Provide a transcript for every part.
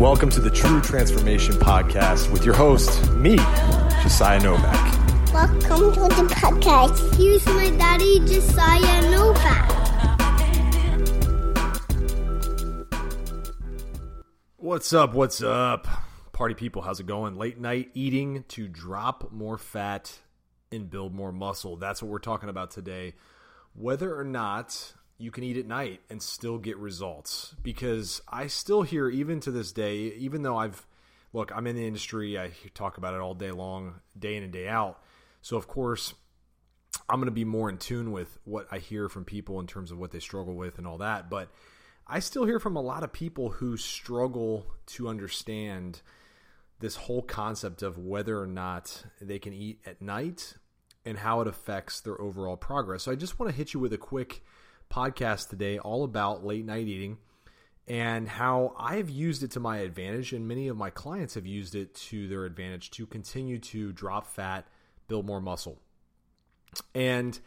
Welcome to the True Transformation Podcast with your host, me, Josiah Novak. Welcome to the podcast. Here's my daddy, Josiah Novak. What's up? What's up? Party people, how's it going? Late night eating to drop more fat and build more muscle. That's what we're talking about today. Whether or not you can eat at night and still get results. Because I still hear, even to this day, even though I've, look, I'm in the industry, I talk about it all day long, day in and day out. So, of course, I'm going to be more in tune with what I hear from people in terms of what they struggle with and all that. But I still hear from a lot of people who struggle to understand this whole concept of whether or not they can eat at night and how it affects their overall progress. So I just want to hit you with a quick podcast today all about late night eating and how I've used it to my advantage and many of my clients have used it to their advantage to continue to drop fat, build more muscle. And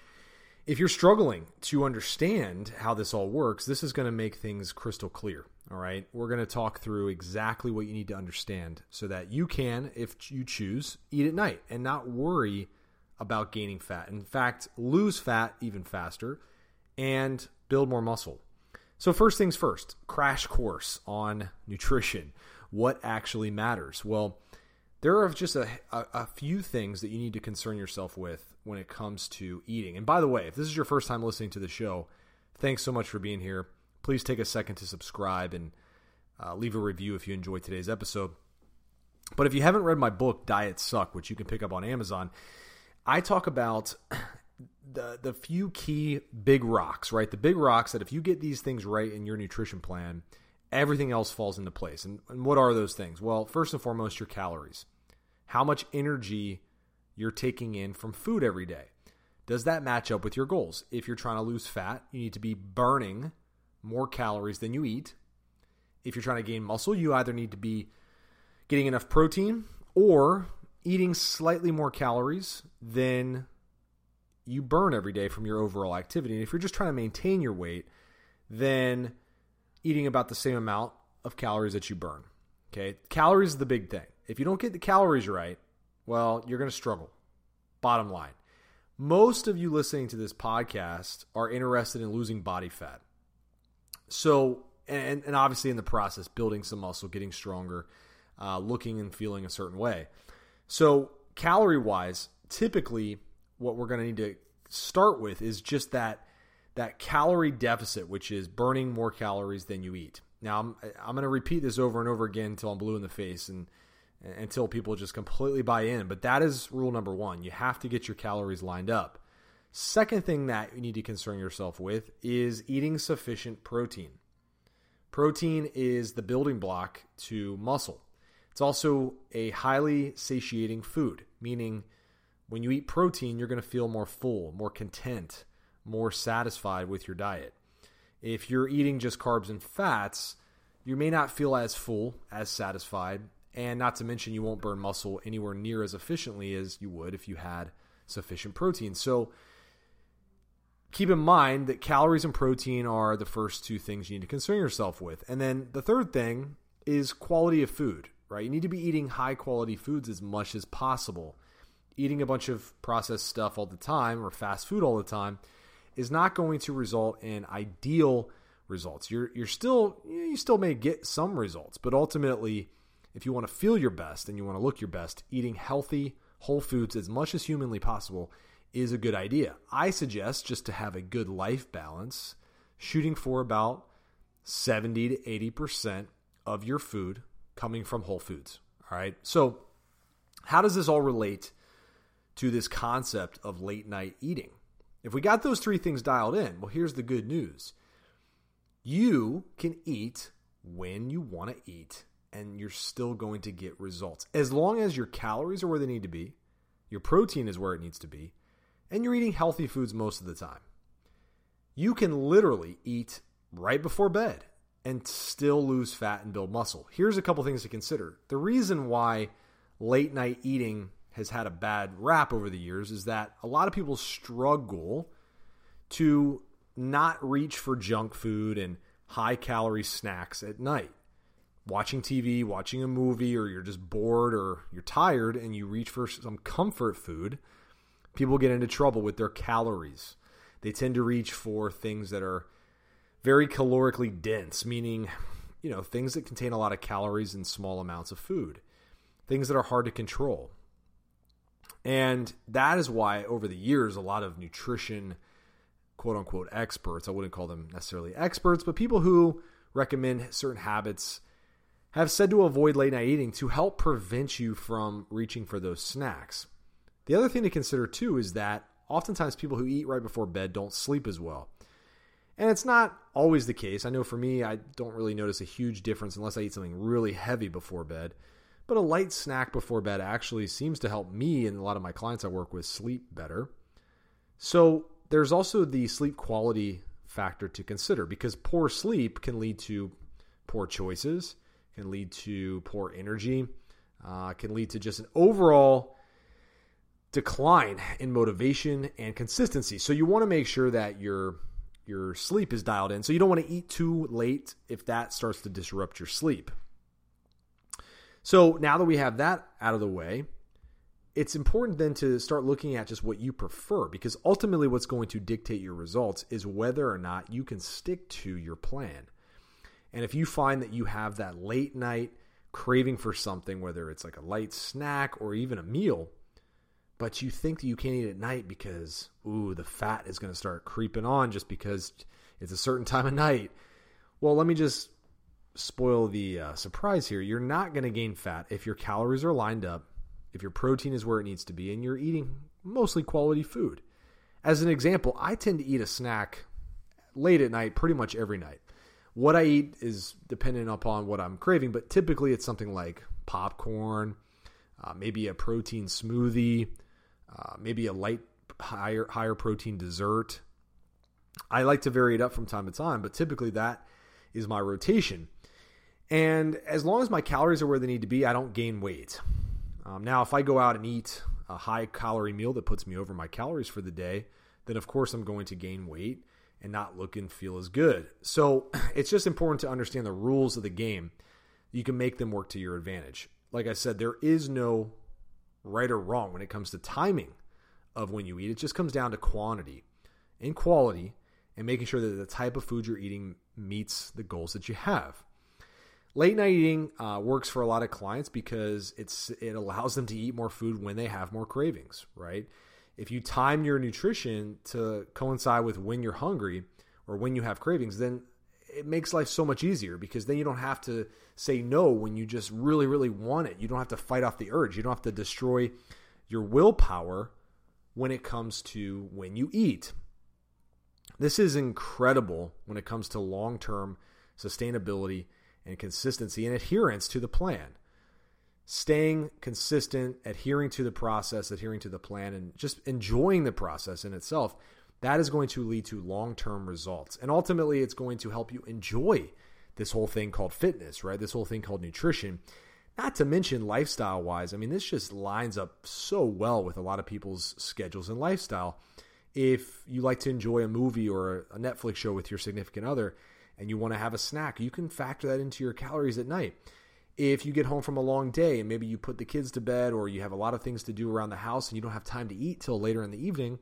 if you're struggling to understand how this all works, this is going to make things crystal clear. All right. We're going to talk through exactly what you need to understand so that you can, if you choose, eat at night and not worry about gaining fat. In fact, lose fat even faster and build more muscle. So, first things first crash course on nutrition. What actually matters? Well, there are just a, a, a, few things that you need to concern yourself with when it comes to eating. And by the way, if this is your first time listening to the show, thanks so much for being here. Please take a second to subscribe and uh, leave a review if you enjoyed today's episode. But if you haven't read my book, Diets Suck, which you can pick up on Amazon, I talk about the the few key big rocks, right? The big rocks that if you get these things right in your nutrition plan, everything else falls into place. And, and what are those things? Well, first and foremost, your calories how much energy you're taking in from food every day. Does that match up with your goals? If you're trying to lose fat, you need to be burning more calories than you eat. If you're trying to gain muscle, you either need to be getting enough protein or eating slightly more calories than you burn every day from your overall activity. And if you're just trying to maintain your weight, then eating about the same amount of calories that you burn. Okay, calories is the big thing. If you don't get the calories right, well, you're going to struggle. Bottom line. Most of you listening to this podcast are interested in losing body fat. So, and, and obviously in the process, building some muscle, getting stronger, uh, looking and feeling a certain way. So, calorie wise, typically what we're going to need to start with is just that that calorie deficit, which is burning more calories than you eat. Now, I'm, I'm going to repeat this over and over again until I'm blue in the face and until people just completely buy in. But that is rule number one. You have to get your calories lined up. Second thing that you need to concern yourself with is eating sufficient protein. Protein is the building block to muscle. It's also a highly satiating food, meaning when you eat protein, you're going to feel more full, more content, more satisfied with your diet. If you're eating just carbs and fats, you may not feel as full, as satisfied, and not to mention, you won't burn muscle anywhere near as efficiently as you would if you had sufficient protein. So keep in mind that calories and protein are the first two things you need to concern yourself with. And then the third thing is quality of food, right? You need to be eating high quality foods as much as possible. Eating a bunch of processed stuff all the time or fast food all the time is not going to result in ideal results. You're you're still you still may get some results, but ultimately if you want to feel your best and you want to look your best, eating healthy, whole foods as much as humanly possible is a good idea. I suggest just to have a good life balance, shooting for about 70 to 80% of your food coming from whole foods. All right. So, how does this all relate to this concept of late night eating? If we got those three things dialed in, well, here's the good news you can eat when you want to eat and you're still going to get results. As long as your calories are where they need to be, your protein is where it needs to be, and you're eating healthy foods most of the time. You can literally eat right before bed and still lose fat and build muscle. Here's a couple things to consider. The reason why late night eating has had a bad rap over the years is that a lot of people struggle to not reach for junk food and high calorie snacks at night watching TV, watching a movie, or you're just bored or you're tired and you reach for some comfort food, people get into trouble with their calories. They tend to reach for things that are very calorically dense, meaning, you know, things that contain a lot of calories in small amounts of food, things that are hard to control. And that is why, over the years, a lot of nutrition, quote unquote, experts, I wouldn't call them necessarily experts, but people who recommend certain habits have said to avoid late night eating to help prevent you from reaching for those snacks. The other thing to consider too is that oftentimes people who eat right before bed don't sleep as well. And it's not always the case. I know for me, I don't really notice a huge difference unless I eat something really heavy before bed. But a light snack before bed actually seems to help me and a lot of my clients I work with sleep better. So there's also the sleep quality factor to consider because poor sleep can lead to poor choices, can lead to poor energy, uh, can lead to just an overall decline in motivation and consistency. So you want to make sure that your your sleep is dialed in. So you don't want to eat too late if that starts to disrupt your sleep. So now that we have that out of the way, it's important then to start looking at just what you prefer because ultimately what's going to dictate your results is whether or not you can stick to your plan. And if you find that you have that late night craving for something, whether it's like a light snack or even a meal, but you think that you can't eat at night because, ooh, the fat is going to start creeping on just because it's a certain time of night. Well, let me just spoil the uh, surprise here. You're not going to gain fat if your calories are lined up, if your protein is where it needs to be, and you're eating mostly quality food. As an example, I tend to eat a snack late at night pretty much every night. What I eat is dependent upon what I'm craving, but typically it's something like popcorn, uh, maybe a protein smoothie, uh, maybe a light higher higher protein dessert. I like to vary it up from time to time, but typically that is my rotation. And as long as my calories are where they need to be, I don't gain weight. Um, now, if I go out and eat a high calorie meal that puts me over my calories for the day, then of course I'm going to gain weight and not look and feel as good. So it's just important to understand the rules of the game. You can make them work to your advantage. Like I said, there is no right or wrong when it comes to timing of when you eat. It just comes down to quantity and quality and making sure that the type of food you're eating meets the goals that you have. Late night eating uh, works for a lot of clients because it's it allows them to eat more food when they have more cravings, right? If you time your nutrition to coincide with when you're hungry or when you have cravings, then it makes life so much easier because then you don't have to say no when you just really, really want it. You don't have to fight off the urge. You don't have to destroy your willpower when it comes to when you eat. This is incredible when it comes to long term sustainability and consistency and adherence to the plan. Staying consistent, adhering to the process, adhering to the plan, and just enjoying the process in itself, that is going to lead to long term results. And ultimately, it's going to help you enjoy this whole thing called fitness, right? This whole thing called nutrition. Not to mention lifestyle wise. I mean, this just lines up so well with a lot of people's schedules and lifestyle. If you like to enjoy a movie or a Netflix show with your significant other, and you want to have a snack, you can factor that into your calories at night. If you get home from a long day and maybe you put the kids to bed or you have a lot of things to do around the house and you don't have time to eat till later in the evening,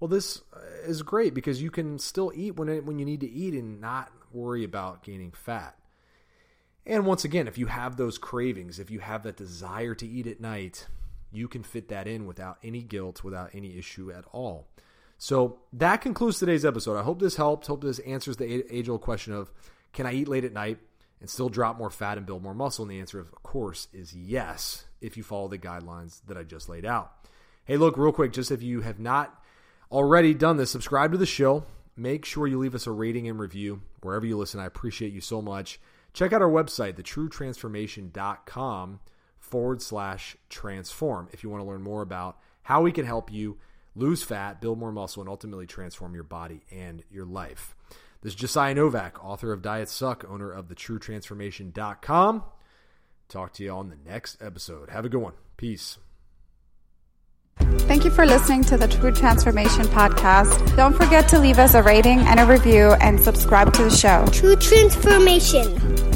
well, this uh, is great because you can still eat when it, when you need to eat and not worry about gaining fat. And once again, if you have those cravings, if you have that desire to eat at night, you can fit that in without any guilt, without any issue at all. So that concludes today's episode. I hope this helped. Hope this answers the age old question of can I eat late at night and still drop more fat and build more muscle? And the answer, of course, is yes, if you follow the guidelines that I just laid out. Hey, look, real quick, just if you have not already done this, subscribe to the show. Make sure you leave us a rating and review wherever you listen. I appreciate you so much. Check out our website, thetruetransformation.com forward slash transform, if you want to learn more about how we can help you lose fat, build more muscle, and ultimately transform your body and your life. This is Josiah Novak, author of Diets Suck, owner of thetruetransformation.com. Talk to you on the next episode. Have a good one. Peace. Thank you for listening to the True Transformation Podcast. Don't forget to leave us a rating and a review and subscribe to the show. True transformation.